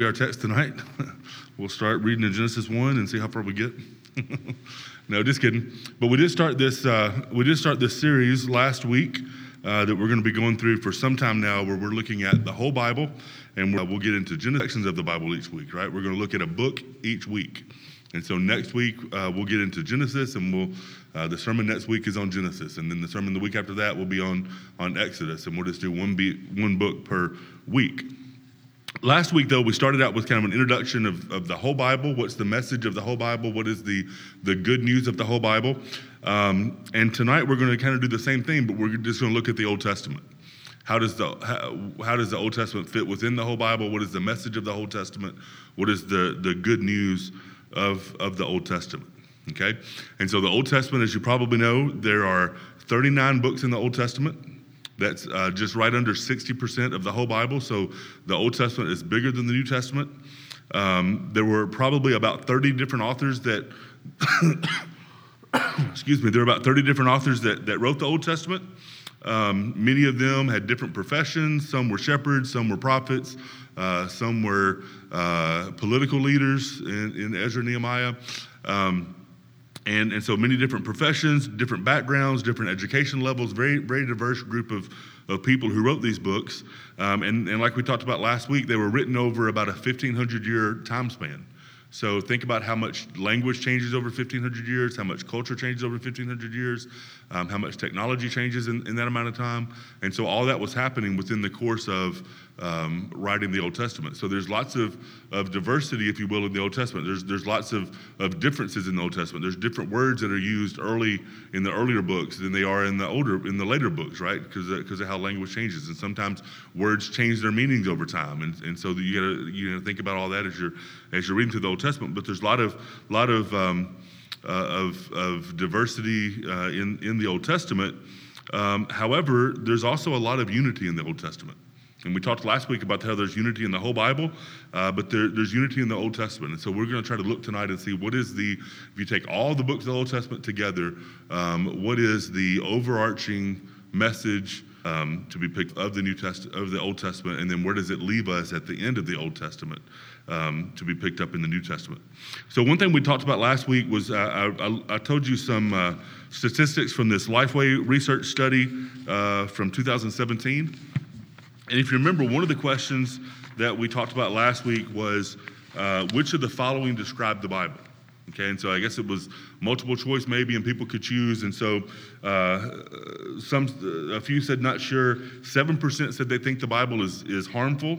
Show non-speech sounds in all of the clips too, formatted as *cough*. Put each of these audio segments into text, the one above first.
our text tonight. *laughs* we'll start reading in Genesis 1 and see how far we get. *laughs* no, just kidding. But we did start this, uh, we did start this series last week uh, that we're going to be going through for some time now where we're looking at the whole Bible and we'll get into sections of the Bible each week, right? We're going to look at a book each week. And so next week uh, we'll get into Genesis, and we'll uh, the sermon next week is on Genesis, and then the sermon the week after that will be on on Exodus, and we'll just do one be, one book per week. Last week, though, we started out with kind of an introduction of, of the whole Bible. What's the message of the whole Bible? What is the, the good news of the whole Bible? Um, and tonight we're going to kind of do the same thing, but we're just going to look at the Old Testament. How does, the, how, how does the Old Testament fit within the whole Bible? What is the message of the Old Testament? What is the, the good news of, of the Old Testament? Okay? And so the Old Testament, as you probably know, there are 39 books in the Old Testament. That's uh, just right under 60% of the whole Bible. So the Old Testament is bigger than the New Testament. Um, there were probably about 30 different authors that, *coughs* excuse me, there were about 30 different authors that, that wrote the Old Testament. Um, many of them had different professions. Some were shepherds, some were prophets, uh, some were uh, political leaders in, in Ezra Nehemiah. Um, and, and so many different professions, different backgrounds, different education levels, very, very diverse group of, of people who wrote these books. Um, and, and like we talked about last week, they were written over about a 1,500 year time span. So think about how much language changes over 1,500 years, how much culture changes over 1,500 years, um, how much technology changes in, in, that amount of time. And so all that was happening within the course of um, writing the Old Testament. So there's lots of, of diversity, if you will, in the Old Testament. There's, there's lots of, of differences in the Old Testament. There's different words that are used early in the earlier books than they are in the older, in the later books, right? Because because of how language changes. And sometimes words change their meanings over time. And, and so you gotta, you gotta think about all that as you're, as you're reading through the Old Testament. But there's a lot of, lot of, um, uh, of, of diversity uh, in, in the Old Testament. Um, however, there's also a lot of unity in the Old Testament. And we talked last week about how there's unity in the whole Bible, uh, but there, there's unity in the Old Testament. And so we're going to try to look tonight and see what is the, if you take all the books of the Old Testament together, um, what is the overarching message um, to be picked of the New Testament, of the Old Testament, and then where does it leave us at the end of the Old Testament um, to be picked up in the New Testament? So one thing we talked about last week was uh, I, I, told you some uh, statistics from this Lifeway research study uh, from 2017. And if you remember, one of the questions that we talked about last week was uh, which of the following describe the Bible? Okay, and so I guess it was multiple choice maybe, and people could choose. And so uh, some, a few said not sure. Seven percent said they think the Bible is is harmful.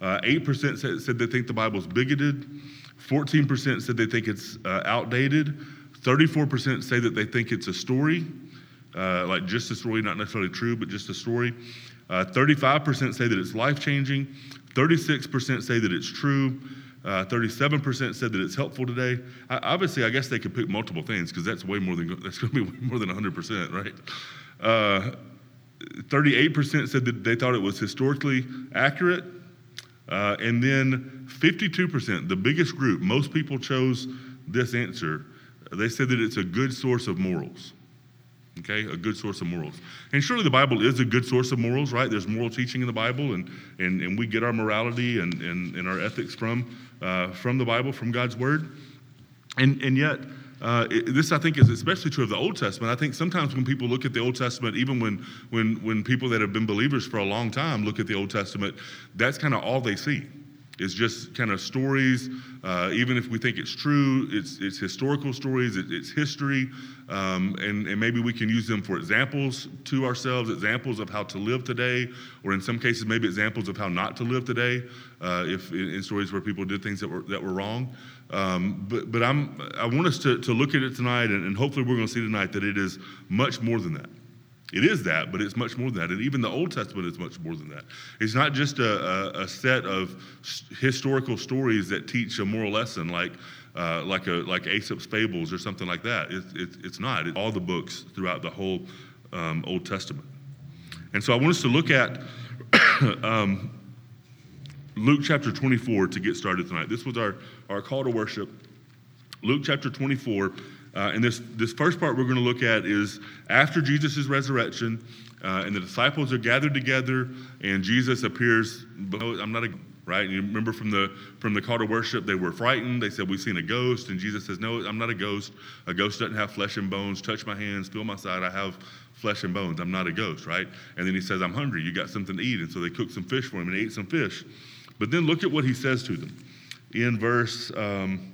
Uh, eight percent said, said they think the Bible is bigoted. Fourteen percent said they think it's uh, outdated. Thirty-four percent say that they think it's a story, uh, like just a story, not necessarily true, but just a story. Uh, 35% say that it's life changing. 36% say that it's true. Uh, 37% said that it's helpful today. I, obviously, I guess they could pick multiple things because that's way more than *laughs* that's going to be more than 100%, right? Uh, 38% said that they thought it was historically accurate. Uh, and then 52%, the biggest group, most people chose this answer. They said that it's a good source of morals okay a good source of morals and surely the bible is a good source of morals right there's moral teaching in the bible and and, and we get our morality and, and, and our ethics from uh, from the bible from god's word and and yet uh, it, this I think is especially true of the Old Testament. I think sometimes when people look at the Old Testament, even when when when people that have been believers for a long time look at the Old Testament, that's kind of all they see. It's just kind of stories. Uh, even if we think it's true, it's, it's historical stories, it, it's history, um, and, and maybe we can use them for examples to ourselves, examples of how to live today, or in some cases, maybe examples of how not to live today, uh, if in, in, stories where people did things that were, that were wrong. Um, but but I'm, I want us to, to look at it tonight, and, and hopefully we're going to see tonight that it is much more than that. It is that, but it's much more than that. And even the Old Testament is much more than that. It's not just a, a, a set of historical stories that teach a moral lesson like, uh, like, a, like Aesop's fables or something like that. It, it, it's not. It's all the books throughout the whole um, Old Testament. And so I want us to look at *coughs* um, Luke chapter 24 to get started tonight. This was our, our call to worship. Luke chapter 24 uh, and this, this first part we're going to look at is after Jesus' resurrection, uh, and the disciples are gathered together, and Jesus appears. I'm not a, right? You remember from the from the call to worship, they were frightened. They said, "We've seen a ghost," and Jesus says, "No, I'm not a ghost. A ghost doesn't have flesh and bones. Touch my hands, feel my side. I have flesh and bones. I'm not a ghost, right?" And then he says, "I'm hungry. You got something to eat?" And so they cooked some fish for him and ate some fish. But then look at what he says to them in verse um,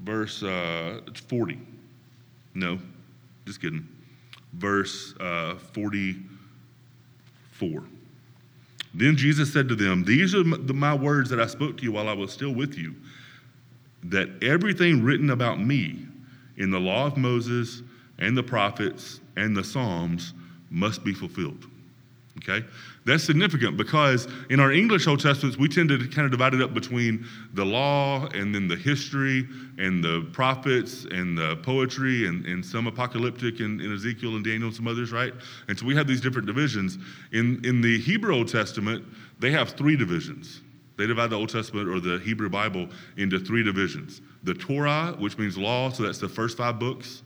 verse uh, 40. No, just kidding. Verse uh, 44. Then Jesus said to them, These are my words that I spoke to you while I was still with you, that everything written about me in the law of Moses and the prophets and the Psalms must be fulfilled. Okay? That's significant because in our English Old Testaments, we tend to kind of divide it up between the law and then the history and the prophets and the poetry and, and some apocalyptic in, in Ezekiel and Daniel and some others, right? And so we have these different divisions. In, in the Hebrew Old Testament, they have three divisions. They divide the Old Testament or the Hebrew Bible into three divisions the Torah, which means law, so that's the first five books,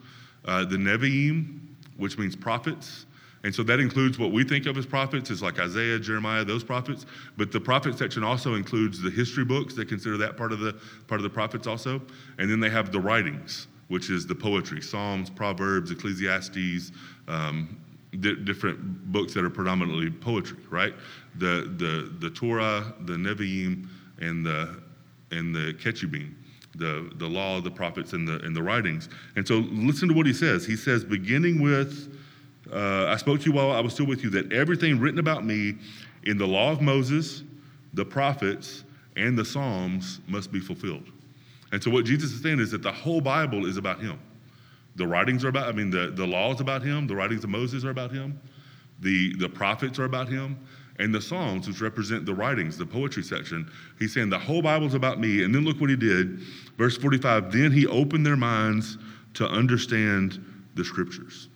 uh, the Nevi'im, which means prophets and so that includes what we think of as prophets, is like Isaiah, Jeremiah, those prophets. But the prophet section also includes the history books. They consider that part of the part of the prophets also. And then they have the writings, which is the poetry, Psalms, Proverbs, Ecclesiastes, um, di- different books that are predominantly poetry, right? The the the Torah, the Nevi'im, and the and the Ketubim the, the law, the prophets, and the, and the writings. And so listen to what he says. He says, beginning with uh, I spoke to you while I was still with you that everything written about me in the law of Moses, the prophets, and the Psalms must be fulfilled. And so, what Jesus is saying is that the whole Bible is about him. The writings are about, I mean, the, the laws about him, the writings of Moses are about him, the, the prophets are about him, and the Psalms, which represent the writings, the poetry section. He's saying the whole Bible's about me. And then look what he did. Verse 45 then he opened their minds to understand the scriptures.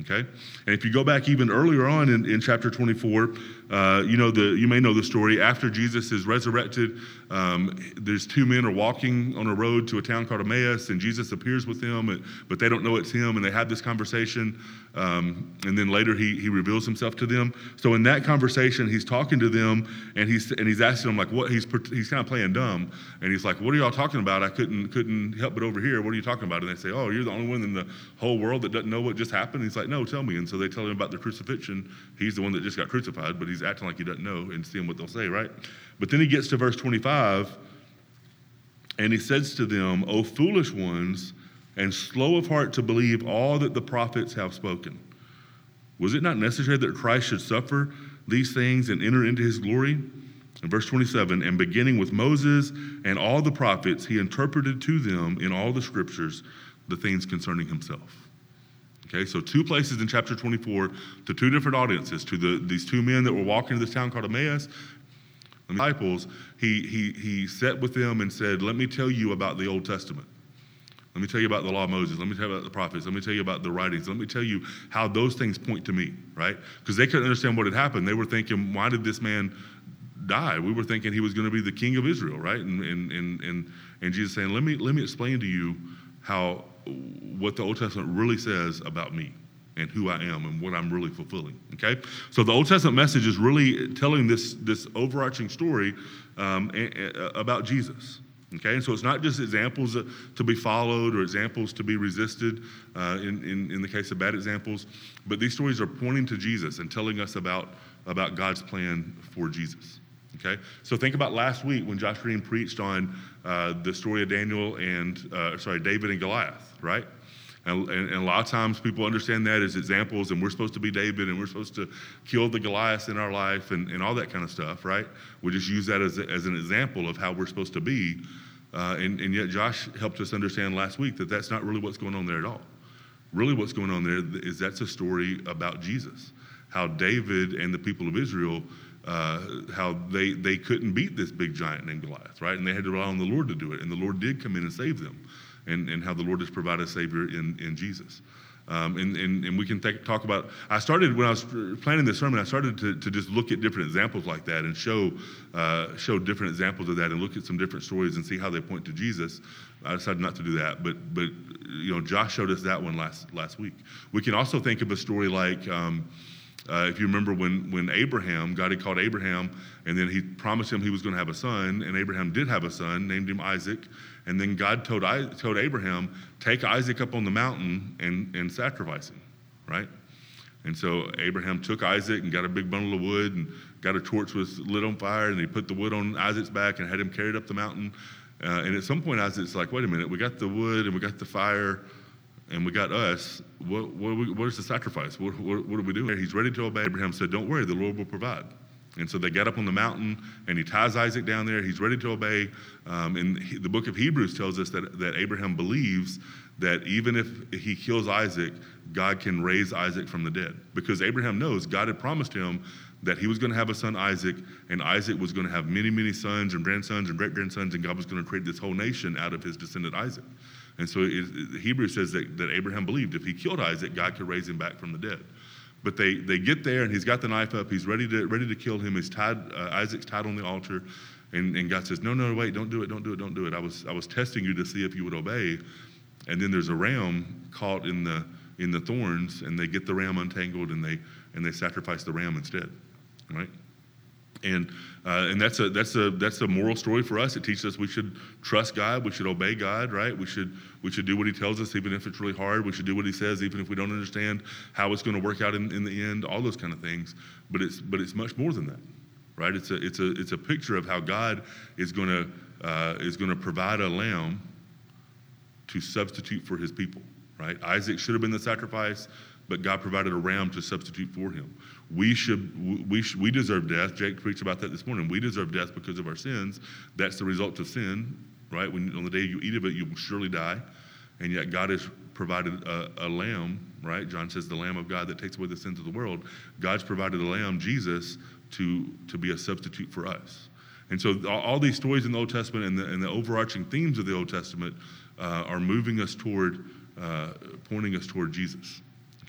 Okay? And if you go back even earlier on in, in chapter 24, uh, you know the you may know the story. After Jesus is resurrected, um, there's two men are walking on a road to a town called Emmaus, and Jesus appears with them, but they don't know it's him, and they have this conversation. Um, and then later he he reveals himself to them. So in that conversation, he's talking to them, and he's and he's asking them like what he's he's kind of playing dumb, and he's like, "What are y'all talking about? I couldn't couldn't help but overhear. What are you talking about?" And they say, "Oh, you're the only one in the whole world that doesn't know what just happened." And he's like, "No, tell me." And so they tell him about the crucifixion. He's the one that just got crucified, but he's acting like he doesn't know and seeing what they'll say, right? But then he gets to verse 25 and he says to them, O foolish ones, and slow of heart to believe all that the prophets have spoken. Was it not necessary that Christ should suffer these things and enter into his glory? In verse 27, and beginning with Moses and all the prophets, he interpreted to them in all the scriptures the things concerning himself. Okay, so two places in chapter 24 to two different audiences, to the, these two men that were walking to this town called Emmaus, disciples, he, he, he sat with them and said, Let me tell you about the Old Testament. Let me tell you about the law of Moses. Let me tell you about the prophets. Let me tell you about the writings. Let me tell you how those things point to me, right? Because they couldn't understand what had happened. They were thinking, why did this man die? We were thinking he was going to be the king of Israel, right? And, and, and, and, and Jesus saying, let me, let me explain to you how what the Old Testament really says about me and who I am and what I'm really fulfilling. Okay, so the Old Testament message is really telling this this overarching story um, a, a, about Jesus. Okay, and so it's not just examples to be followed or examples to be resisted uh, in, in, in the case of bad examples, but these stories are pointing to Jesus and telling us about, about God's plan for Jesus. Okay, so think about last week when Josh Green preached on uh, the story of Daniel and, uh, sorry, David and Goliath, right? And, and, and, a lot of times people understand that as examples, and we're supposed to be David, and we're supposed to kill the Goliath in our life, and, and all that kind of stuff, right? We just use that as, as an example of how we're supposed to be. Uh, and, and yet, Josh helped us understand last week that that's not really what's going on there at all. Really, what's going on there is that's a story about Jesus, how David and the people of Israel uh, how they, they couldn't beat this big giant named Goliath, right? And they had to rely on the Lord to do it. And the Lord did come in and save them, and, and how the Lord has provided a Savior in, in Jesus. Um, and, and, and we can th- talk about, I started, when I was planning this sermon, I started to, to just look at different examples like that and show, uh, show different examples of that and look at some different stories and see how they point to Jesus. I decided not to do that, but, but you know, Josh showed us that one last, last week. We can also think of a story like, um, Uh, if you remember when, when Abraham, God had called Abraham, and then he promised him he was going to have a son, and Abraham did have a son, named him Isaac. And then God told, told Abraham, take Isaac up on the mountain and, and sacrifice him, right? And so Abraham took Isaac and got a big bundle of wood and got a torch was lit on fire, and he put the wood on Isaac's back and had him carried up the mountain. Uh, and at some point, Isaac's like, wait a minute, we got the wood and we got the fire and we got us. What, what, what is the sacrifice? What, what, what are we doing? He's ready to obey. Abraham said, don't worry, the Lord will provide. And so they get up on the mountain, and he ties Isaac down there. He's ready to obey. Um, and he, the book of Hebrews tells us that, that Abraham believes that even if he kills Isaac, God can raise Isaac from the dead. Because Abraham knows God had promised him that he was going to have a son, Isaac, and Isaac was going to have many, many sons and grandsons and great grandsons, and God was going to create this whole nation out of his descendant, Isaac. And so it, Hebrews says that, that Abraham believed if he killed Isaac, God could raise him back from the dead. But they, they get there and he's got the knife up. He's ready to, ready to kill him. He's tied, uh, Isaac's tied on the altar. And, and God says, No, no, wait, don't do it, don't do it, don't do it. I was, I was testing you to see if you would obey. And then there's a ram caught in the, in the thorns, and they get the ram untangled and they, and they sacrifice the ram instead, right? And, uh, and that's, a, that's, a, that's a moral story for us. It teaches us we should trust God, we should obey God, right? We should, we should do what He tells us, even if it's really hard. We should do what He says, even if we don't understand how it's going to work out in, in the end, all those kind of things. But it's, but it's much more than that, right? It's a, it's a, it's a picture of how God is going to uh, is going to provide a lamb to substitute for His people, right? Isaac should have been the sacrifice but God provided a ram to substitute for him. We should, we, we deserve death. Jake preached about that this morning. We deserve death because of our sins. That's the result of sin, right? When on the day you eat of it, you will surely die. And yet God has provided a, a lamb, right? John says the Lamb of God that takes away the sins of the world. God's provided a lamb, Jesus, to to be a substitute for us. And so all, these stories in the Old Testament and the, and the overarching themes of the Old Testament uh, are moving us toward, uh, pointing us toward Jesus.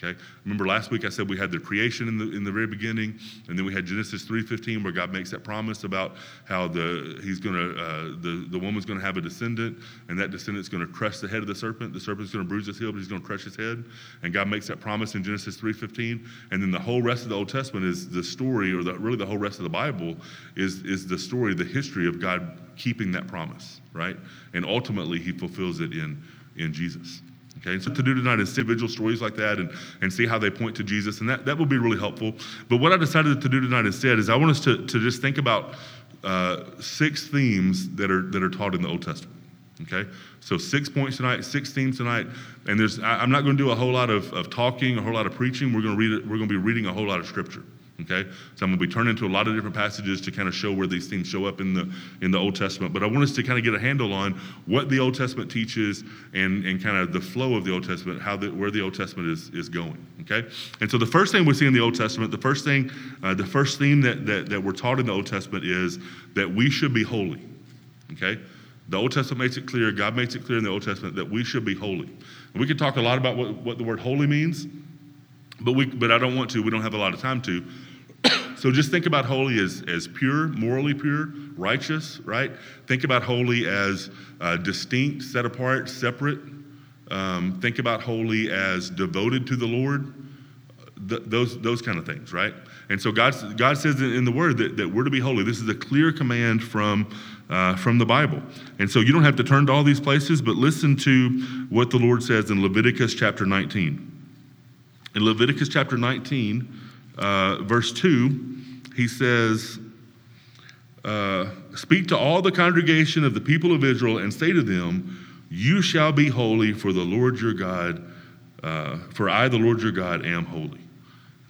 Okay. Remember last week I said we had the creation in the in the very beginning, and then we had Genesis 3:15 where God makes that promise about how the he's going to uh, the the woman's going to have a descendant, and that descendant's going to crush the head of the serpent. The serpent's going to bruise his heel, but he's going to crush his head. And God makes that promise in Genesis 3:15, and then the whole rest of the Old Testament is the story, or the, really the whole rest of the Bible is is the story, the history of God keeping that promise, right? And ultimately, He fulfills it in in Jesus. Okay, so to do tonight is individual stories like that and, and see how they point to Jesus, and that, that will be really helpful. But what I decided to do tonight instead is I want us to, to just think about uh, six themes that are, that are taught in the Old Testament. Okay, so six points tonight, six themes tonight, and there's I, am not going to do a whole lot of, of talking, a whole lot of preaching. We're going to read it. We're going to be reading a whole lot of scripture. Okay, so I'm going to be turning to a lot of different passages to kind of show where these things show up in the in the Old Testament. But I want us to kind of get a handle on what the Old Testament teaches and and kind of the flow of the Old Testament, how the, where the Old Testament is is going. Okay, and so the first thing we see in the Old Testament, the first thing, uh, the first theme that, that that we're taught in the Old Testament is that we should be holy. Okay. The Old Testament makes it clear, God makes it clear in the Old Testament that we should be holy. And we could talk a lot about what, what the word holy means, but, we, but I don't want to. We don't have a lot of time to. So just think about holy as, as pure, morally pure, righteous, right? Think about holy as uh, distinct, set apart, separate. Um, think about holy as devoted to the Lord. Th- those, those kind of things, right? And so God, God says in the Word that, that we're to be holy. This is a clear command from, uh, from the Bible. And so you don't have to turn to all these places, but listen to what the Lord says in Leviticus chapter 19. In Leviticus chapter 19, uh, verse 2, he says, uh, Speak to all the congregation of the people of Israel and say to them, You shall be holy, for the Lord your God, uh, for I, the Lord your God, am holy.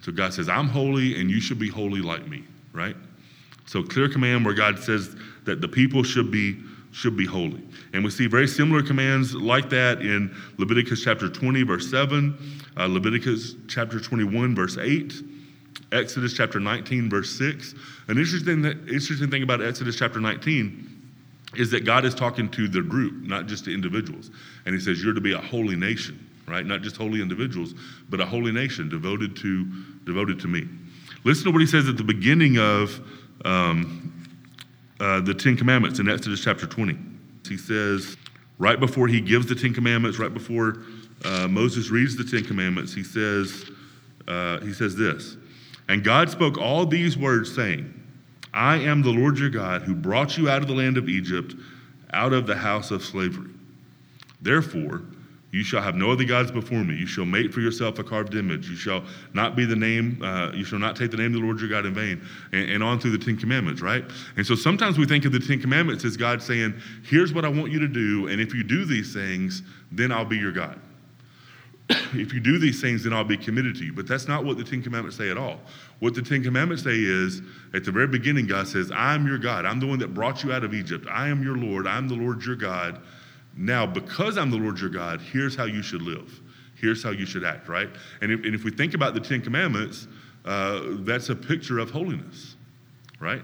So God says, I'm holy, and you should be holy like me, right? So clear command where God says that the people should be should be holy. And we see very similar commands like that in Leviticus chapter 20, verse 7, uh, Leviticus chapter 21, verse 8, Exodus chapter 19, verse 6. An interesting, interesting thing about Exodus chapter 19 is that God is talking to the group, not just to individuals. And he says, You're to be a holy nation, right? Not just holy individuals, but a holy nation devoted to, devoted to me. Listen to what he says at the beginning of um, uh, the Ten Commandments in Exodus chapter 20. He says, right before he gives the Ten Commandments, right before uh, Moses reads the Ten Commandments, he says, uh, he says this. And God spoke all these words, saying, I am the Lord your God who brought you out of the land of Egypt, out of the house of slavery. Therefore, you shall have no other gods before me. You shall make for yourself a carved image. You shall not be the name, uh, you shall not take the name of the Lord your God in vain. And, and, on through the Ten Commandments, right? And so sometimes we think of the Ten Commandments as God saying, here's what I want you to do. And if you do these things, then I'll be your God. *coughs* if you do these things, then I'll be committed to you. But that's not what the Ten Commandments say at all. What the Ten Commandments say is, at the very beginning, God says, I'm your God. I'm the one that brought you out of Egypt. I am your Lord. I'm the Lord your God. Now, because I'm the Lord your God, here's how you should live. Here's how you should act, right? And if, and if we think about the Ten Commandments, uh, that's a picture of holiness, right?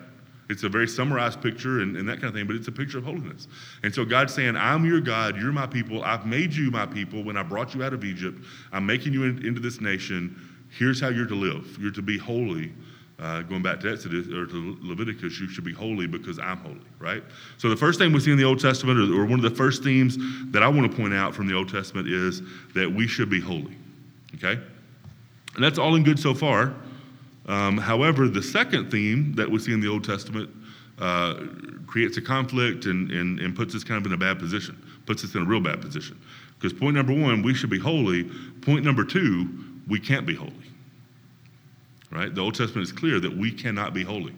It's a very summarized picture and, and, that kind of thing, but it's a picture of holiness. And so God's saying, I'm your God, you're my people, I've made you my people when I brought you out of Egypt, I'm making you in, into this nation. Here's how you're to live. You're to be holy uh, going back to Exodus or to Leviticus, you should be holy because I'm holy, right? So the first thing we see in the Old Testament, or, or one of the first themes that I want to point out from the Old Testament, is that we should be holy, okay? And that's all in good so far. Um, however, the second theme that we see in the Old Testament uh, creates a conflict and, and, and puts us kind of in a bad position, puts us in a real bad position. Because point number one, we should be holy. Point number two, we can't be holy right? The Old Testament is clear that we cannot be holy.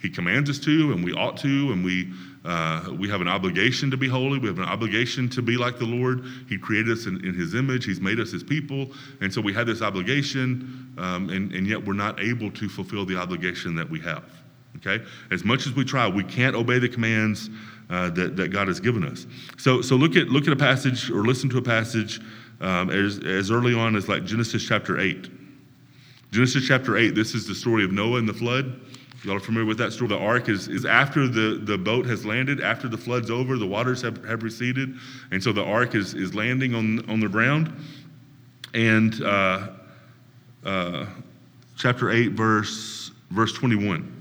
He commands us to, and we ought to, and we, uh, we have an obligation to be holy. We have an obligation to be like the Lord. He created us in, in His image, He's made us His people. And so we have this obligation, um, and, and yet we're not able to fulfill the obligation that we have. Okay? As much as we try, we can't obey the commands uh, that, that God has given us. So, so look, at, look at a passage or listen to a passage um, as, as early on as like Genesis chapter 8. Genesis chapter 8, this is the story of Noah and the flood. Y'all are familiar with that story. The ark is, is after the, the boat has landed, after the flood's over, the waters have, have receded. And so the ark is, is landing on, on the ground. And uh, uh, chapter 8, verse, verse 21.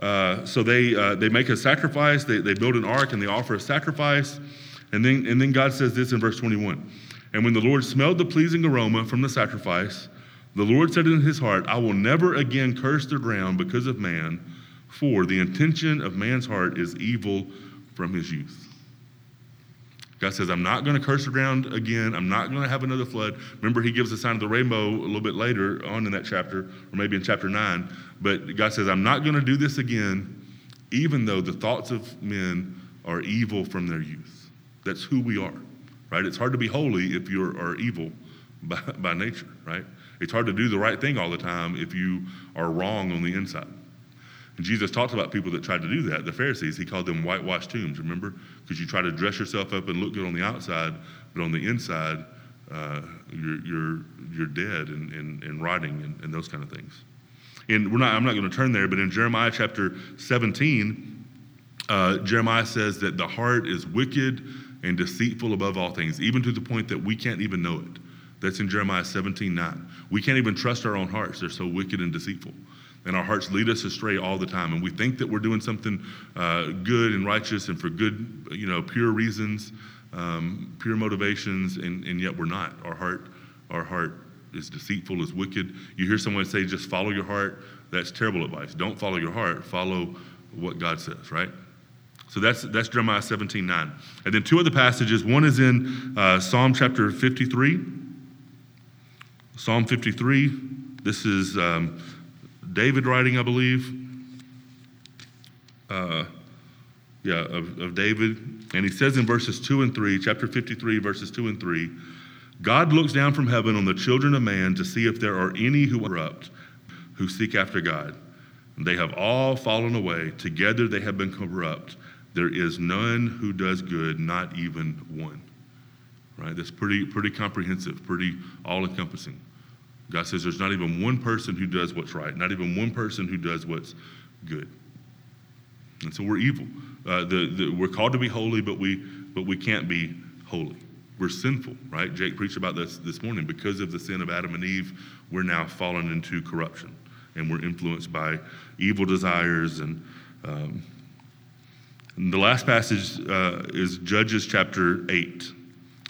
Uh, so they, uh, they make a sacrifice, they, they build an ark, and they offer a sacrifice. And then, and then God says this in verse 21 And when the Lord smelled the pleasing aroma from the sacrifice, the Lord said in his heart, I will never again curse the ground because of man, for the intention of man's heart is evil from his youth. God says, I'm not going to curse the ground again. I'm not going to have another flood. Remember, he gives the sign of the rainbow a little bit later on in that chapter, or maybe in chapter 9. But God says, I'm not going to do this again, even though the thoughts of men are evil from their youth. That's who we are, right? It's hard to be holy if you are evil by, by nature, right? It's hard to do the right thing all the time if you are wrong on the inside. And Jesus talked about people that tried to do that. The Pharisees, he called them whitewashed tombs, remember? Because you try to dress yourself up and look good on the outside, but on the inside, uh, you're, you're, you're dead and, and, and rotting and, and those kind of things. And we're not, I'm not going to turn there, but in Jeremiah chapter 17, uh, Jeremiah says that the heart is wicked and deceitful above all things, even to the point that we can't even know it. That's in Jeremiah 17 9. We can't even trust our own hearts, they're so wicked and deceitful. And our hearts lead us astray all the time. And we think that we're doing something uh, good and righteous and for good, you know, pure reasons, um, pure motivations, and, and yet we're not. Our heart, our heart is deceitful, is wicked. You hear someone say, just follow your heart. That's terrible advice. Don't follow your heart, follow what God says, right? So that's, that's Jeremiah 17 9. And then two other passages. One is in uh, Psalm chapter 53. Psalm 53, this is um, David writing, I believe. Uh, yeah, of, of David. And he says in verses 2 and 3, chapter 53, verses 2 and 3, God looks down from heaven on the children of man to see if there are any who are corrupt, who seek after God. They have all fallen away. Together they have been corrupt. There is none who does good, not even one. Right? That's pretty, pretty comprehensive, pretty all encompassing. God says there's not even one person who does what's right, not even one person who does what's good. And so we're evil. Uh, the, the, we're called to be holy, but we, but we can't be holy. We're sinful, right? Jake preached about this this morning. Because of the sin of Adam and Eve, we're now fallen into corruption, and we're influenced by evil desires. And, um, and the last passage uh, is Judges chapter 8.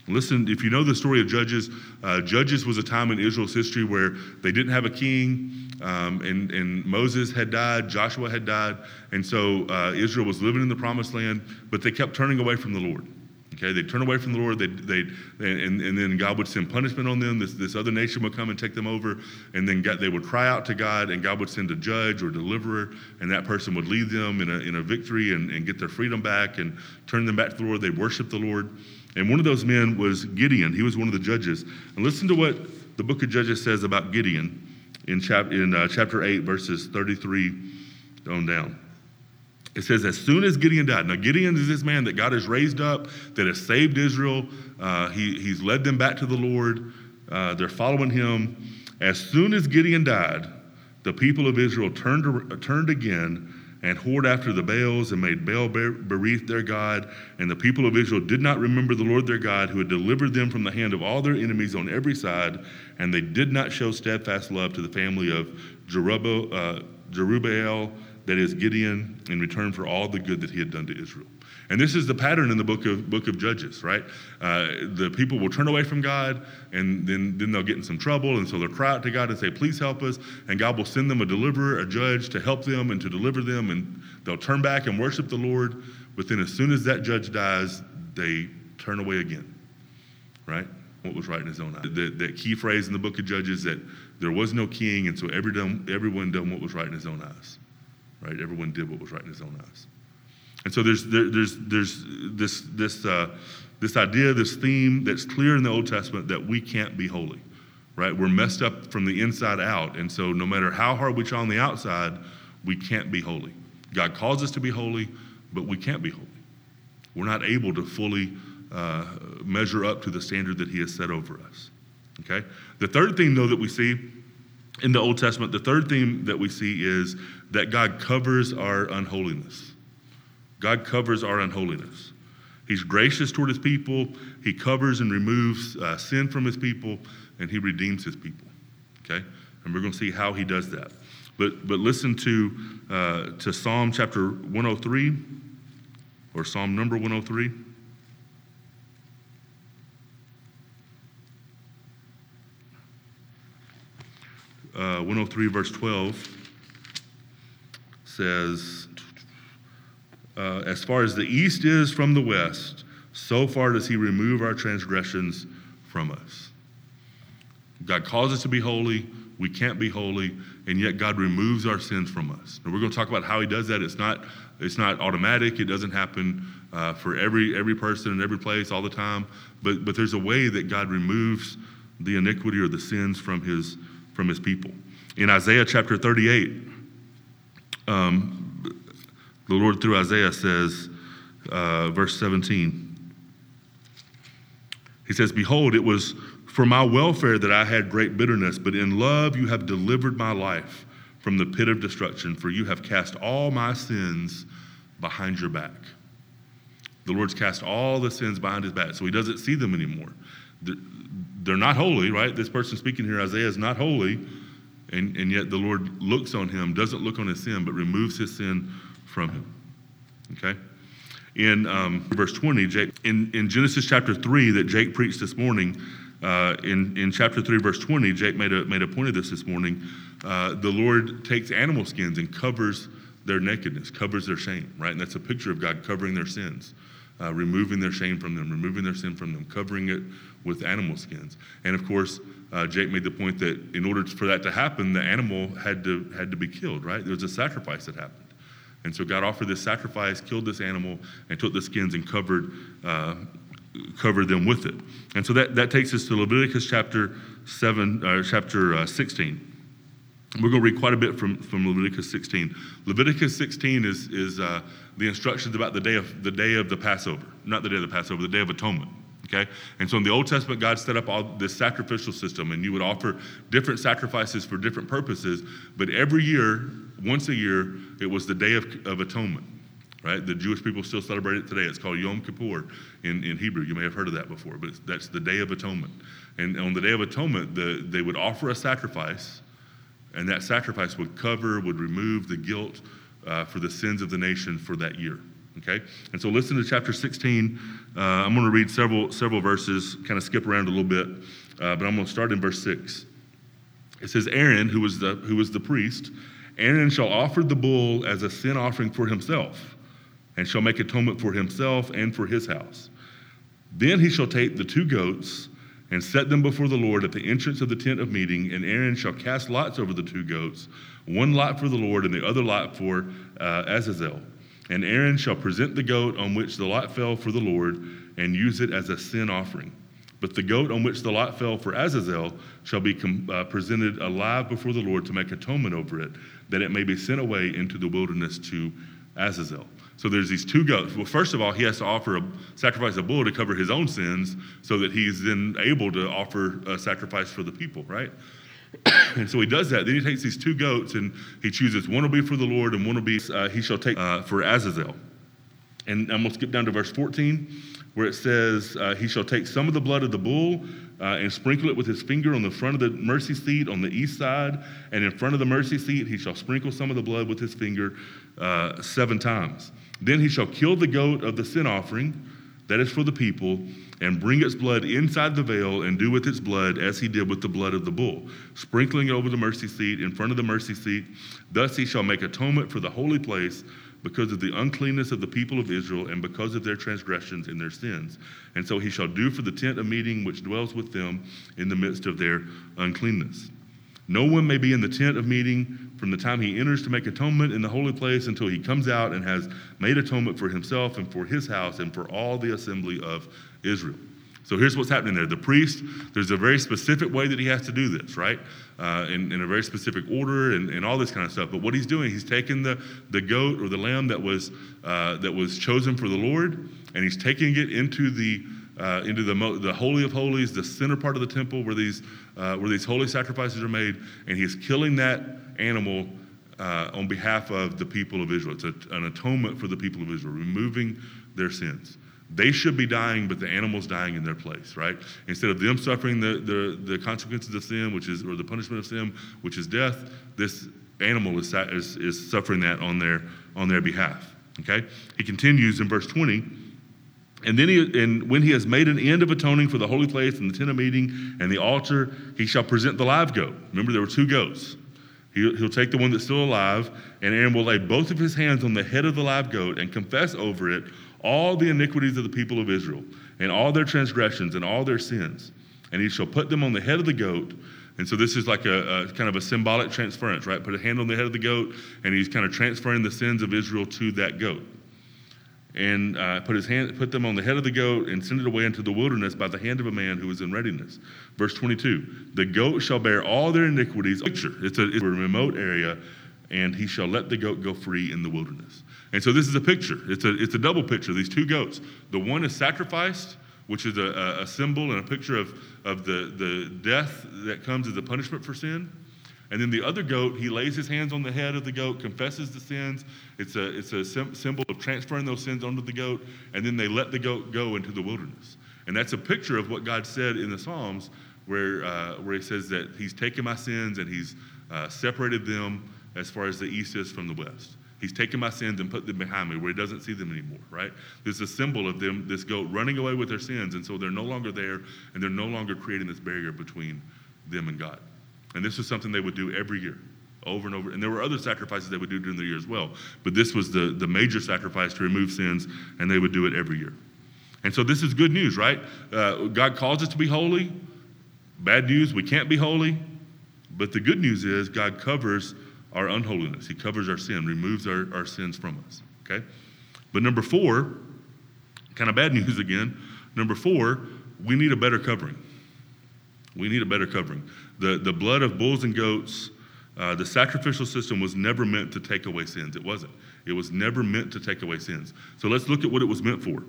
Listen, if you know the story of Judges, uh, Judges was a time in Israel's history where they didn't have a king, um, and, and Moses had died, Joshua had died, and so uh, Israel was living in the promised land, but they kept turning away from the Lord. Okay, they'd turn away from the Lord, they'd, they'd, and, and then God would send punishment on them. This, this other nation would come and take them over, and then God, they would cry out to God, and God would send a judge or deliverer, and that person would lead them in a, in a victory and, and get their freedom back and turn them back to the Lord. They'd worship the Lord. And one of those men was Gideon. He was one of the judges. And listen to what the book of Judges says about Gideon in, chap- in uh, chapter 8, verses 33 on down. It says, as soon as Gideon died. Now, Gideon is this man that God has raised up, that has saved Israel. Uh, he, he's led them back to the Lord. Uh, they're following him. As soon as Gideon died, the people of Israel turned, turned again and whored after the Baals and made Baal-berith their God. And the people of Israel did not remember the Lord their God, who had delivered them from the hand of all their enemies on every side. And they did not show steadfast love to the family of Jerubbaal, uh, Jerubbaal that is Gideon, in return for all the good that he had done to Israel. And this is the pattern in the book of book of Judges, right? Uh, the people will turn away from God, and then then they'll get in some trouble, and so they'll cry out to God and say, "Please help us." And God will send them a deliverer, a judge, to help them and to deliver them, and they'll turn back and worship the Lord. But then, as soon as that judge dies, they turn away again, right? What was right in his own eyes. That, that key phrase in the book of Judges that there was no king, and so every done, everyone done what was right in his own eyes, right? Everyone did what was right in his own eyes. And so there's, there, there's, there's this, this, uh, this idea, this theme that's clear in the Old Testament that we can't be holy, right? We're messed up from the inside out. And so no matter how hard we try on the outside, we can't be holy. God calls us to be holy, but we can't be holy. We're not able to fully uh, measure up to the standard that He has set over us. Okay? The third thing, though, that we see in the Old Testament, the third theme that we see is that God covers our unholiness. God covers our unholiness. He's gracious toward his people. He covers and removes uh, sin from his people, and he redeems his people. Okay? And we're going to see how he does that. But, but listen to, uh, to Psalm chapter 103, or Psalm number 103. Uh, 103, verse 12 says, uh, as far as the east is from the west, so far does he remove our transgressions from us. God calls us to be holy. We can't be holy, and yet God removes our sins from us. And we're going to talk about how He does that. It's not, it's not automatic. It doesn't happen uh, for every every person in every place all the time. But but there's a way that God removes the iniquity or the sins from His from His people. In Isaiah chapter 38, um, the Lord, through Isaiah, says, uh, verse 17, He says, Behold, it was for my welfare that I had great bitterness, but in love you have delivered my life from the pit of destruction, for you have cast all my sins behind your back. The Lord's cast all the sins behind his back, so he doesn't see them anymore. They're not holy, right? This person speaking here, Isaiah, is not holy, and, and yet the Lord looks on him, doesn't look on his sin, but removes his sin from him. Okay? In um, verse 20, Jake, in, in Genesis chapter 3 that Jake preached this morning, uh, in, in chapter 3, verse 20, Jake made a, made a point of this this morning. Uh, the Lord takes animal skins and covers their nakedness, covers their shame, right? And that's a picture of God covering their sins, uh, removing their shame from them, removing their sin from them, covering it with animal skins. And of course, uh, Jake made the point that in order for that to happen, the animal had to, had to be killed, right? There was a sacrifice that happened. And so God offered this sacrifice, killed this animal, and took the skins and covered, uh, covered them with it. And so that, that takes us to Leviticus chapter 7, uh, chapter uh, 16. We're going to read quite a bit from, from Leviticus 16. Leviticus 16 is, is uh, the instructions about the day, of, the day of the Passover, not the day of the Passover, the day of atonement. Okay? And so in the Old Testament, God set up all this sacrificial system, and you would offer different sacrifices for different purposes. But every year, once a year, it was the Day of, of Atonement, right? The Jewish people still celebrate it today. It's called Yom Kippur in, in Hebrew. You may have heard of that before, but that's the Day of Atonement. And on the Day of Atonement, the, they would offer a sacrifice, and that sacrifice would cover, would remove the guilt uh, for the sins of the nation for that year. Okay? And so listen to chapter 16. Uh, I'm going to read several, several verses, kind of skip around a little bit, uh, but I'm going to start in verse 6. It says, Aaron, who was, the, who was the priest, Aaron shall offer the bull as a sin offering for himself, and shall make atonement for himself and for his house. Then he shall take the two goats and set them before the Lord at the entrance of the tent of meeting, and Aaron shall cast lots over the two goats, one lot for the Lord and the other lot for uh, Azazel. And Aaron shall present the goat on which the lot fell for the Lord and use it as a sin offering. But the goat on which the lot fell for Azazel shall be com- uh, presented alive before the Lord to make atonement over it, that it may be sent away into the wilderness to Azazel. So there's these two goats. Well, first of all, he has to offer a sacrifice a bull to cover his own sins, so that he's then able to offer a sacrifice for the people, right? *coughs* and so he does that. Then he takes these two goats and he chooses one will be for the Lord and one will be uh, he shall take uh, for Azazel. And I'm going to skip down to verse 14 where it says, uh, He shall take some of the blood of the bull uh, and sprinkle it with his finger on the front of the mercy seat on the east side. And in front of the mercy seat, he shall sprinkle some of the blood with his finger uh, seven times. Then he shall kill the goat of the sin offering that is for the people, and bring its blood inside the veil, and do with its blood as he did with the blood of the bull, sprinkling over the mercy seat in front of the mercy seat. Thus he shall make atonement for the holy place because of the uncleanness of the people of Israel and because of their transgressions and their sins. And so he shall do for the tent of meeting which dwells with them in the midst of their uncleanness. No one may be in the tent of meeting from the time he enters to make atonement in the holy place until he comes out and has made atonement for himself and for his house and for all the assembly of Israel. So here's what's happening there. The priest, there's a very specific way that he has to do this, right? Uh, in, in, a very specific order and, and all this kind of stuff. But what he's doing, he's taking the, the goat or the lamb that was, uh, that was chosen for the Lord, and he's taking it into the uh, into the, the holy of holies, the center part of the temple where these uh, where these holy sacrifices are made, and he's killing that animal uh, on behalf of the people of Israel. It's a, an atonement for the people of Israel, removing their sins. They should be dying, but the animal's dying in their place, right? Instead of them suffering the, the, the consequences of sin, which is, or the punishment of sin, which is death, this animal is, is, is suffering that on their, on their behalf, okay? He continues in verse 20. And then he, and when he has made an end of atoning for the holy place and the tent of meeting and the altar, he shall present the live goat. Remember, there were two goats. He'll, he'll take the one that's still alive, and Aaron will lay both of his hands on the head of the live goat and confess over it all the iniquities of the people of Israel, and all their transgressions and all their sins. And he shall put them on the head of the goat. And so this is like a, a, kind of a symbolic transference, right? Put a hand on the head of the goat, and he's kind of transferring the sins of Israel to that goat. And uh, put his hand, put them on the head of the goat, and send it away into the wilderness by the hand of a man who is in readiness. Verse 22: The goat shall bear all their iniquities. Picture. It's a, it's a remote area, and he shall let the goat go free in the wilderness. And so this is a picture. It's a, it's a double picture, these two goats. The one is sacrificed, which is a, a symbol and a picture of, of the, the death that comes as a punishment for sin. And then the other goat, he lays his hands on the head of the goat, confesses the sins. It's a, it's a symbol of transferring those sins onto the goat, and then they let the goat go into the wilderness. And that's a picture of what God said in the Psalms, where, uh, where he says that he's taken my sins and he's uh, separated them as far as the east is from the west. He's taken my sins and put them behind me where he doesn't see them anymore, right? This is a symbol of them, this goat running away with their sins, and so they're no longer there, and they're no longer creating this barrier between them and God. And this was something they would do every year, over and over. And there were other sacrifices they would do during the year as well. But this was the, the major sacrifice to remove sins, and they would do it every year. And so this is good news, right? Uh, God calls us to be holy. Bad news, we can't be holy. But the good news is God covers our unholiness. He covers our sin, removes our, our sins from us. Okay? But number four, kind of bad *laughs* news again. Number four, we need a better covering. We need a better covering. The, the blood of bulls and goats, uh, the sacrificial system was never meant to take away sins. It wasn't. It was never meant to take away sins. So let's look at what it was meant for.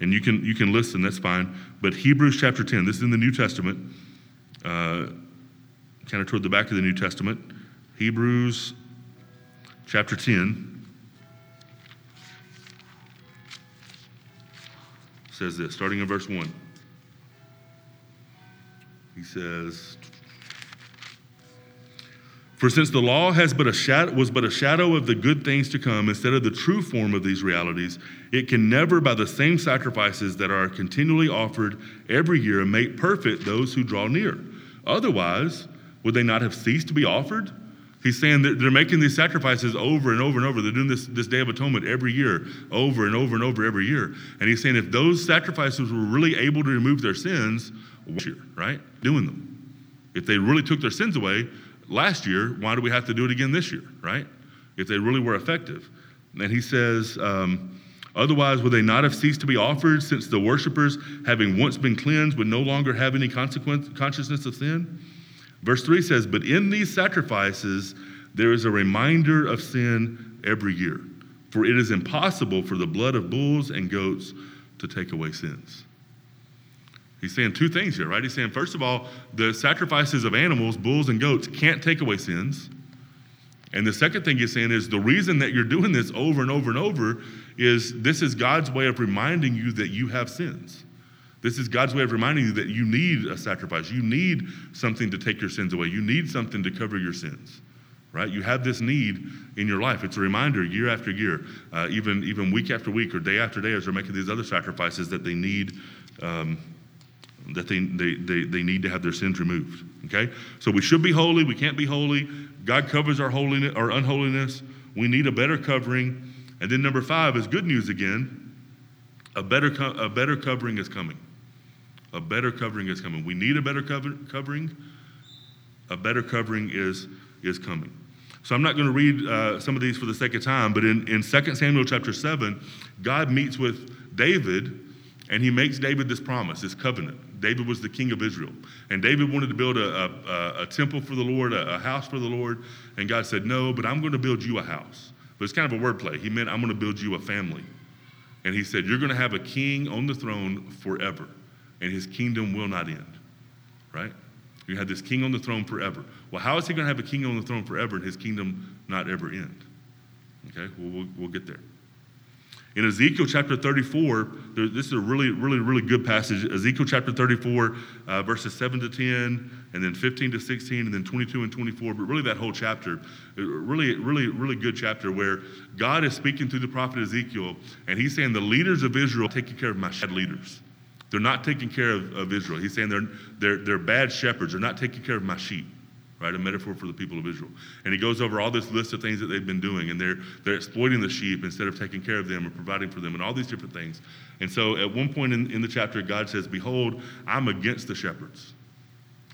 And you can, you can listen, that's fine. But Hebrews chapter 10, this is in the New Testament, uh, kind of toward the back of the New Testament. Hebrews chapter 10 says this, starting in verse 1. He says, For since the law has but a shadow, was but a shadow of the good things to come instead of the true form of these realities, it can never, by the same sacrifices that are continually offered every year, make perfect those who draw near. Otherwise, would they not have ceased to be offered? He's saying that they're making these sacrifices over and over and over. They're doing this, this Day of Atonement every year, over and over and over every year. And he's saying if those sacrifices were really able to remove their sins, right? Doing them. If they really took their sins away, last year, why do we have to do it again this year, right? If they really were effective. And he says, um, Otherwise, would they not have ceased to be offered, since the worshippers, having once been cleansed, would no longer have any consequence, consciousness of sin? Verse 3 says, But in these sacrifices, there is a reminder of sin every year. For it is impossible for the blood of bulls and goats to take away sins. He's saying two things here, right? He's saying, first of all, the sacrifices of animals, bulls and goats, can't take away sins. And the second thing he's saying is the reason that you're doing this over and over and over is this is God's way of reminding you that you have sins. This is God's way of reminding you that you need a sacrifice. You need something to take your sins away. You need something to cover your sins, right? You have this need in your life. It's a reminder year after year, uh, even, even week after week or day after day as they're making these other sacrifices that they need um, that they, they, they, they need to have their sins removed. Okay? So we should be holy. We can't be holy. God covers our holiness, our unholiness. We need a better covering. And then number five is good news again. A better, co- a better covering is coming. A better covering is coming. We need a better cover- covering. A better covering is, is coming. So I'm not going to read uh, some of these for the sake of time, but in, in 2 Samuel chapter 7, God meets with David and he makes David this promise, this covenant. David was the king of Israel. And David wanted to build a, a, a temple for the Lord, a, a, house for the Lord. And God said, No, but I'm going to build you a house. But it's kind of a wordplay. He meant, I'm going to build you a family. And he said, You're going to have a king on the throne forever, and his kingdom will not end. Right? You have this king on the throne forever. Well, how is he going to have a king on the throne forever and his kingdom not ever end? Okay, well, we'll, we'll get there. In Ezekiel chapter 34, this is a really, really, really good passage. Ezekiel chapter 34, uh, verses 7 to 10, and then 15 to 16, and then 22 and 24, but really that whole chapter, really, really, really good chapter where God is speaking through the prophet Ezekiel, and he's saying the leaders of Israel taking care of my bad leaders. They're not taking care of, of Israel. He's saying they're, they're, they're bad shepherds. They're not taking care of my sheep right? A metaphor for the people of Israel. And he goes over all this list of things that they've been doing, and they're they're exploiting the sheep instead of taking care of them and providing for them, and all these different things. And so, at one point in, in the chapter, God says, "Behold, I'm against the shepherds.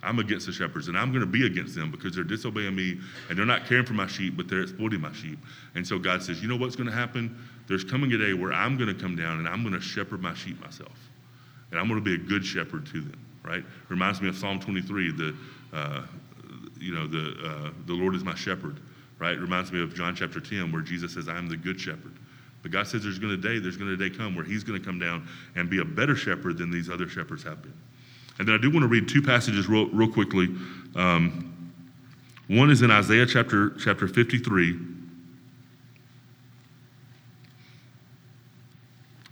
I'm against the shepherds, and I'm going to be against them because they're disobeying me, and they're not caring for my sheep, but they're exploiting my sheep." And so, God says, "You know what's going to happen? There's coming a day where I'm going to come down and I'm going to shepherd my sheep myself, and I'm going to be a good shepherd to them." Right? Reminds me of Psalm 23, the uh, you know, the, uh, the Lord is my shepherd, right? It reminds me of John chapter 10 where Jesus says, I am the good shepherd. But God says there's going to day, there's going to day come where he's going to come down and be a better shepherd than these other shepherds have been. And then I do want to read two passages real, real quickly. Um, one is in Isaiah chapter, chapter 53.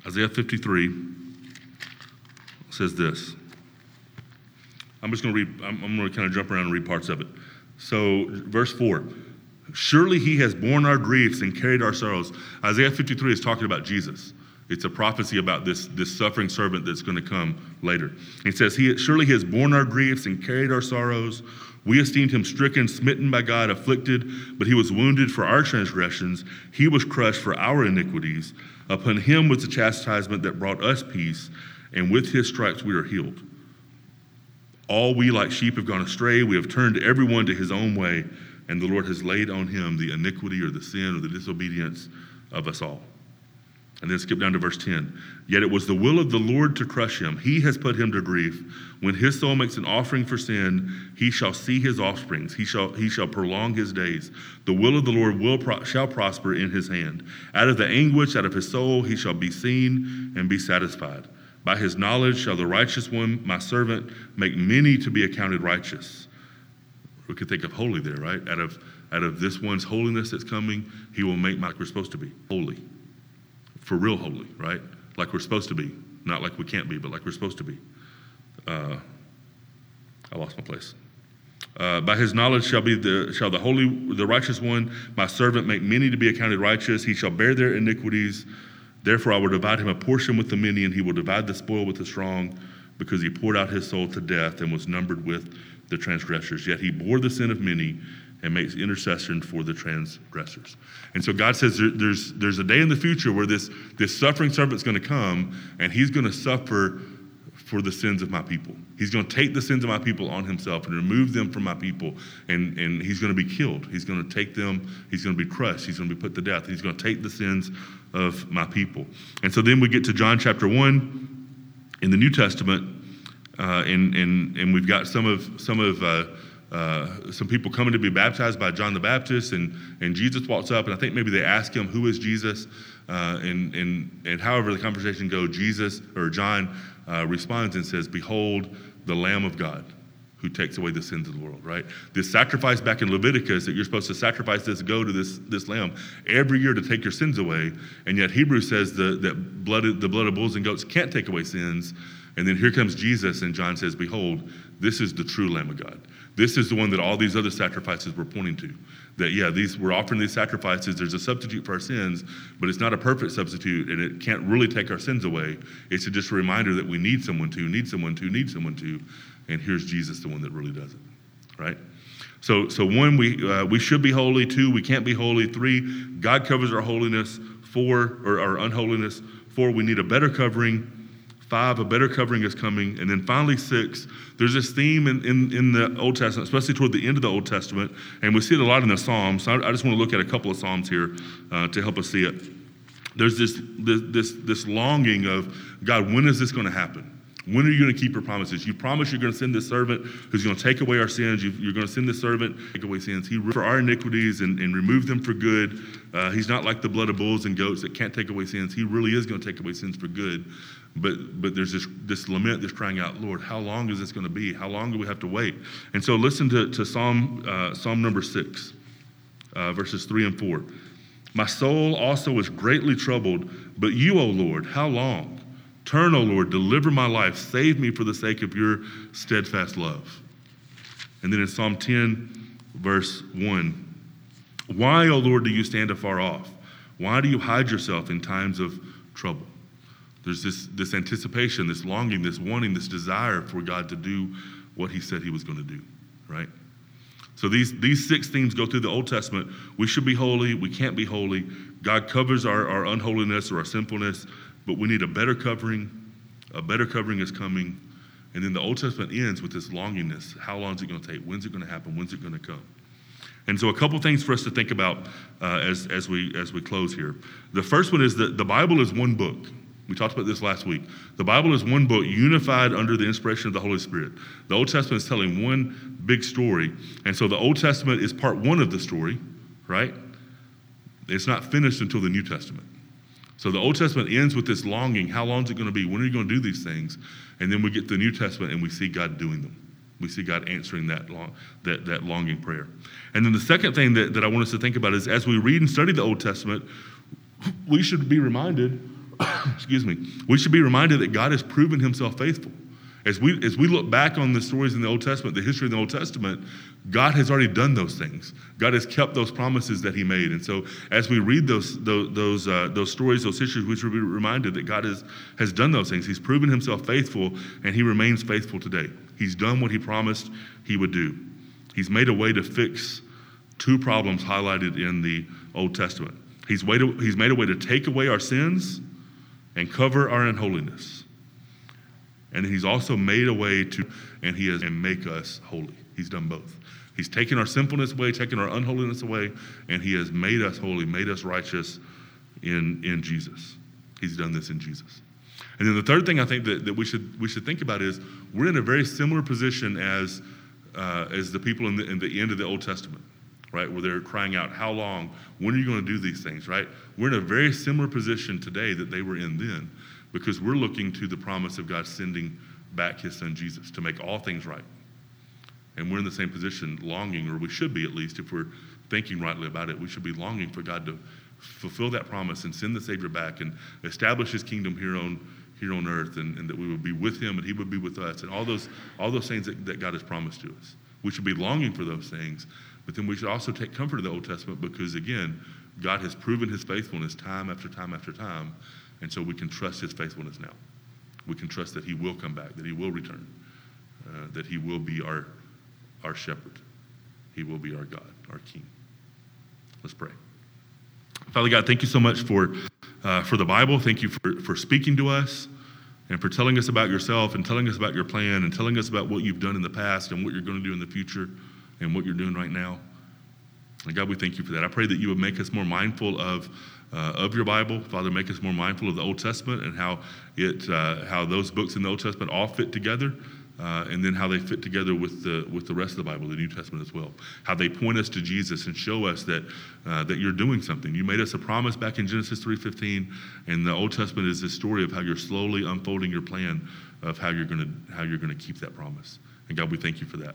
Isaiah 53 says this. I'm just going to read, I'm, I'm going to kind of jump around and read parts of it. So, verse 4 Surely he has borne our griefs and carried our sorrows. Isaiah 53 is talking about Jesus. It's a prophecy about this, this suffering servant that's going to come later. He says, he, Surely he has borne our griefs and carried our sorrows. We esteemed him stricken, smitten by God, afflicted, but he was wounded for our transgressions. He was crushed for our iniquities. Upon him was the chastisement that brought us peace, and with his stripes we are healed. All we like sheep have gone astray. We have turned everyone to his own way, and the Lord has laid on him the iniquity or the sin or the disobedience of us all. And then skip down to verse 10. Yet it was the will of the Lord to crush him. He has put him to grief. When his soul makes an offering for sin, he shall see his offsprings. He shall, he shall prolong his days. The will of the Lord will pro- shall prosper in his hand. Out of the anguish, out of his soul, he shall be seen and be satisfied. By his knowledge shall the righteous one, my servant, make many to be accounted righteous. We could think of holy there, right? Out of, out of this one's holiness that's coming, he will make like we're supposed to be holy. For real holy, right? Like we're supposed to be. Not like we can't be, but like we're supposed to be. Uh, I lost my place. Uh, by his knowledge shall be the shall the holy the righteous one my servant make many to be accounted righteous he shall bear their iniquities therefore i will divide him a portion with the many and he will divide the spoil with the strong because he poured out his soul to death and was numbered with the transgressors. Yet he bore the sin of many and makes intercession for the transgressors. And so god says there, there's there's a day in the future where this this suffering servant's going to come and he's going to suffer for the sins of my people. He's going to take the sins of my people on himself and remove them from my people, and, and he's going to be killed. He's going to take them, he's going to be crushed, he's going to be put to death. He's going to take the sins of my people. And so then we get to John chapter 1 in the New Testament, uh, and, and, and we've got some of, some of uh, uh, some people coming to be baptized by John the Baptist, and, and Jesus walks up, and I think maybe they ask him, Who is Jesus? Uh, and, and, and however the conversation goes, Jesus or John uh, responds and says, Behold, the Lamb of God who takes away the sins of the world, right? This sacrifice back in Leviticus that you're supposed to sacrifice this go to this, this lamb every year to take your sins away. And yet Hebrews says the, that blood, the blood of bulls and goats can't take away sins. And then here comes Jesus, and John says, Behold, this is the true Lamb of God. This is the one that all these other sacrifices were pointing to. That, yeah, these we're offering these sacrifices. There's a substitute for our sins, but it's not a perfect substitute, and it can't really take our sins away. It's just a reminder that we need someone to, need someone to, need someone to, and here's Jesus, the one that really does it, right? So, so one, we uh, we should be holy. Two, we can't be holy. Three, God covers our holiness. Four, or our unholiness. Four, we need a better covering. Five, a better covering is coming. And then finally, six, there's this theme in, in, in, the Old Testament, especially toward the end of the Old Testament, and we see it a lot in the Psalms. So I, I just want to look at a couple of Psalms here uh, to help us see it. There's this, this, this, this longing of, God, when is this going to happen? When are you going to keep your promises? You promise you're going to send this servant who's going to take away our sins. You, are going to send this servant take away sins. He for our iniquities and, and remove them for good. Uh, he's not like the blood of bulls and goats that can't take away sins. He really is going to take away sins for good. But but there's this this lament that's crying out, Lord, how long is this going to be? How long do we have to wait? And so listen to, to Psalm uh, Psalm number six, uh, verses three and four. My soul also is greatly troubled, but you, O Lord, how long? Turn, O Lord, deliver my life, save me for the sake of your steadfast love. And then in Psalm 10, verse 1, why, O Lord, do you stand afar off? Why do you hide yourself in times of trouble? There's this, this anticipation, this longing, this wanting, this desire for God to do what he said he was going to do, right? So these, these six themes go through the Old Testament. We should be holy, we can't be holy. God covers our, our unholiness or our sinfulness, but we need a better covering. A better covering is coming. And then the Old Testament ends with this longingness. How long is it going to take? When's it going to happen? When's it going to come? And so, a couple things for us to think about uh, as, as, we, as we close here. The first one is that the Bible is one book. We talked about this last week. The Bible is one book unified under the inspiration of the Holy Spirit. The Old Testament is telling one big story. And so the Old Testament is part one of the story, right? It's not finished until the New Testament. So the Old Testament ends with this longing. How long is it going to be? When are you going to do these things? And then we get the New Testament and we see God doing them. We see God answering that, long, that, that longing prayer. And then the second thing that, that I want us to think about is as we read and study the Old Testament, we should be reminded *coughs* excuse me, we should be reminded that God has proven himself faithful. As we, as we look back on the stories in the Old Testament, the history of the Old Testament, God has already done those things. God has kept those promises that He made. And so, as we read those, those, those, uh, those stories, those histories, we should be reminded that God has, has done those things. He's proven Himself faithful, and He remains faithful today. He's done what He promised He would do. He's made a way to fix two problems highlighted in the Old Testament. He's, way to, he's made a way to take away our sins and cover our unholiness. And he's also made a way to, and he has, and make us holy. He's done both. He's taken our sinfulness away, taken our unholiness away, and he has made us holy, made us righteous in, in Jesus. He's done this in Jesus. And then the third thing I think that, that we, should, we should think about is we're in a very similar position as, uh, as the people in the, in the end of the Old Testament right? Where they're crying out, How long? When are you going to do these things, right? We're in a very similar position today that they were in then because we're looking to the promise of God sending back his son Jesus to make all things right. And we're in the same position, longing, or we should be at least, if we're thinking rightly about it, we should be longing for God to fulfill that promise and send the Savior back and establish his kingdom here on here on earth and, and that we would be with him and he would be with us and all those all those things that, that God has promised to us. We should be longing for those things, but then we should also take comfort in the Old Testament because, again, God has proven his faithfulness time after time after time, and so we can trust his faithfulness now. We can trust that he will come back, that he will return, uh, that he will be our, our shepherd. He will be our God, our King. Let's pray. Father God, thank you so much for, uh, for the Bible. Thank you for, for speaking to us and for telling us about yourself and telling us about your plan and telling us about what you've done in the past and what you're going to do in the future and what you're doing right now. And God, we thank you for that. I pray that you would make us more mindful of, uh, of your Bible. Father, make us more mindful of the Old Testament and how, it, uh, how those books in the Old Testament all fit together. Uh, and then how they fit together with the with the rest of the Bible, the New Testament as well. How they point us to Jesus and show us that uh, that you're doing something. You made us a promise back in Genesis 3:15, and the Old Testament is this story of how you're slowly unfolding your plan of how you're going to how you're going to keep that promise. And God, we thank you for that.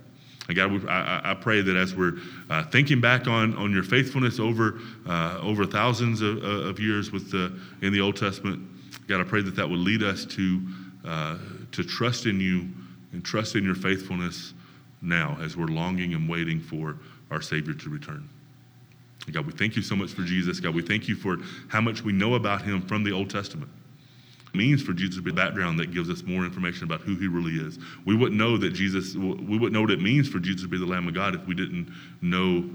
God, I, I, pray that as we're uh, thinking back on, on your faithfulness over, uh, over thousands of, uh, of, years with the, in the Old Testament, God, I pray that that would lead us to, uh, to trust in you and trust in your faithfulness now as we're longing and waiting for our Savior to return. God, we thank you so much for Jesus. God, we thank you for how much we know about him from the Old Testament means for Jesus to be background that gives us more information about who he really is. We wouldn't know that Jesus, we wouldn't know what it means for Jesus to be the Lamb of God if we didn't know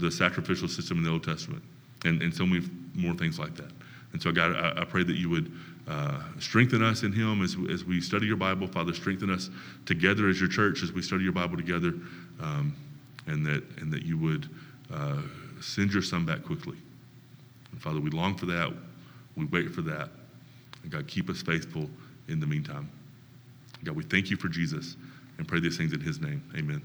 the sacrificial system in the Old Testament and, and so many more things like that. And so, God, I, I pray that you would uh, strengthen us in him as, as we study your Bible. Father, strengthen us together as your church as we study your Bible together, um, and, that, and that you would uh, send your son back quickly. And Father, we long for that. We wait for that. And God, keep us faithful in the meantime. God, we thank you for Jesus and pray these things in his name. Amen.